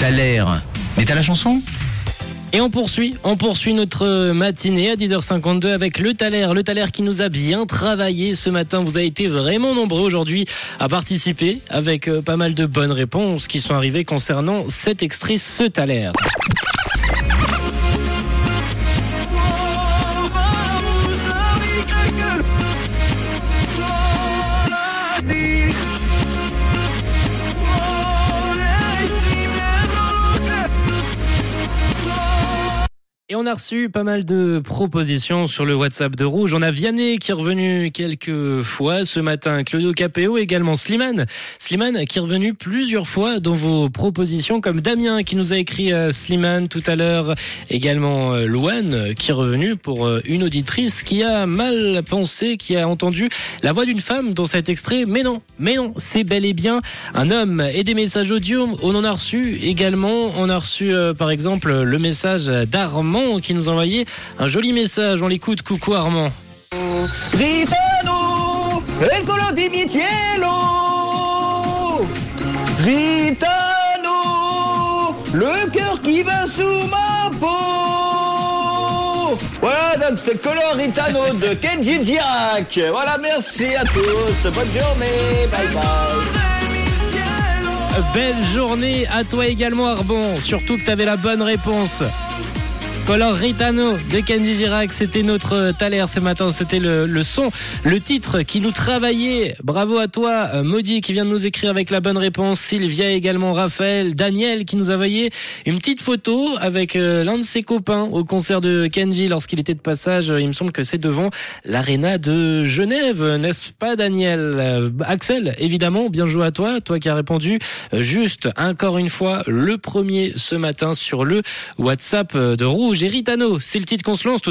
T'as. Mais t'as la chanson? Et on poursuit, on poursuit notre matinée à 10h52 avec le Thaler. Le Thaler qui nous a bien travaillé ce matin. Vous avez été vraiment nombreux aujourd'hui à participer avec euh, pas mal de bonnes réponses qui sont arrivées concernant cet extrait, ce Thaler. On a reçu pas mal de propositions sur le WhatsApp de Rouge. On a Vianney qui est revenu quelques fois ce matin, Claudio Capéo, également Slimane. Slimane qui est revenu plusieurs fois dans vos propositions, comme Damien qui nous a écrit à Slimane tout à l'heure, également euh, Louane qui est revenu pour euh, une auditrice qui a mal pensé, qui a entendu la voix d'une femme dans cet extrait. Mais non, mais non, c'est bel et bien un homme. Et des messages audio, on en a reçu également. On a reçu euh, par exemple le message d'Armand qui nous a envoyé un joli message. On l'écoute. Coucou Armand. Gritano, le cœur qui va sous ma peau. Voilà, donc c'est Color Ritano de Kenji Girac. Voilà, merci à tous. Bonne journée. Bye bye. Belle journée à toi également Arbon. Surtout que tu avais la bonne réponse. Color Ritano de Kenji Girac, c'était notre Thaler ce matin, c'était le, le, son, le titre qui nous travaillait. Bravo à toi, euh, Maudit qui vient de nous écrire avec la bonne réponse, Sylvia également, Raphaël, Daniel qui nous a envoyé une petite photo avec euh, l'un de ses copains au concert de Kenji lorsqu'il était de passage. Il me semble que c'est devant l'aréna de Genève, n'est-ce pas Daniel? Euh, Axel, évidemment, bien joué à toi, toi qui as répondu juste encore une fois le premier ce matin sur le WhatsApp de Rouge. Geritano, c'est le titre qu'on se lance.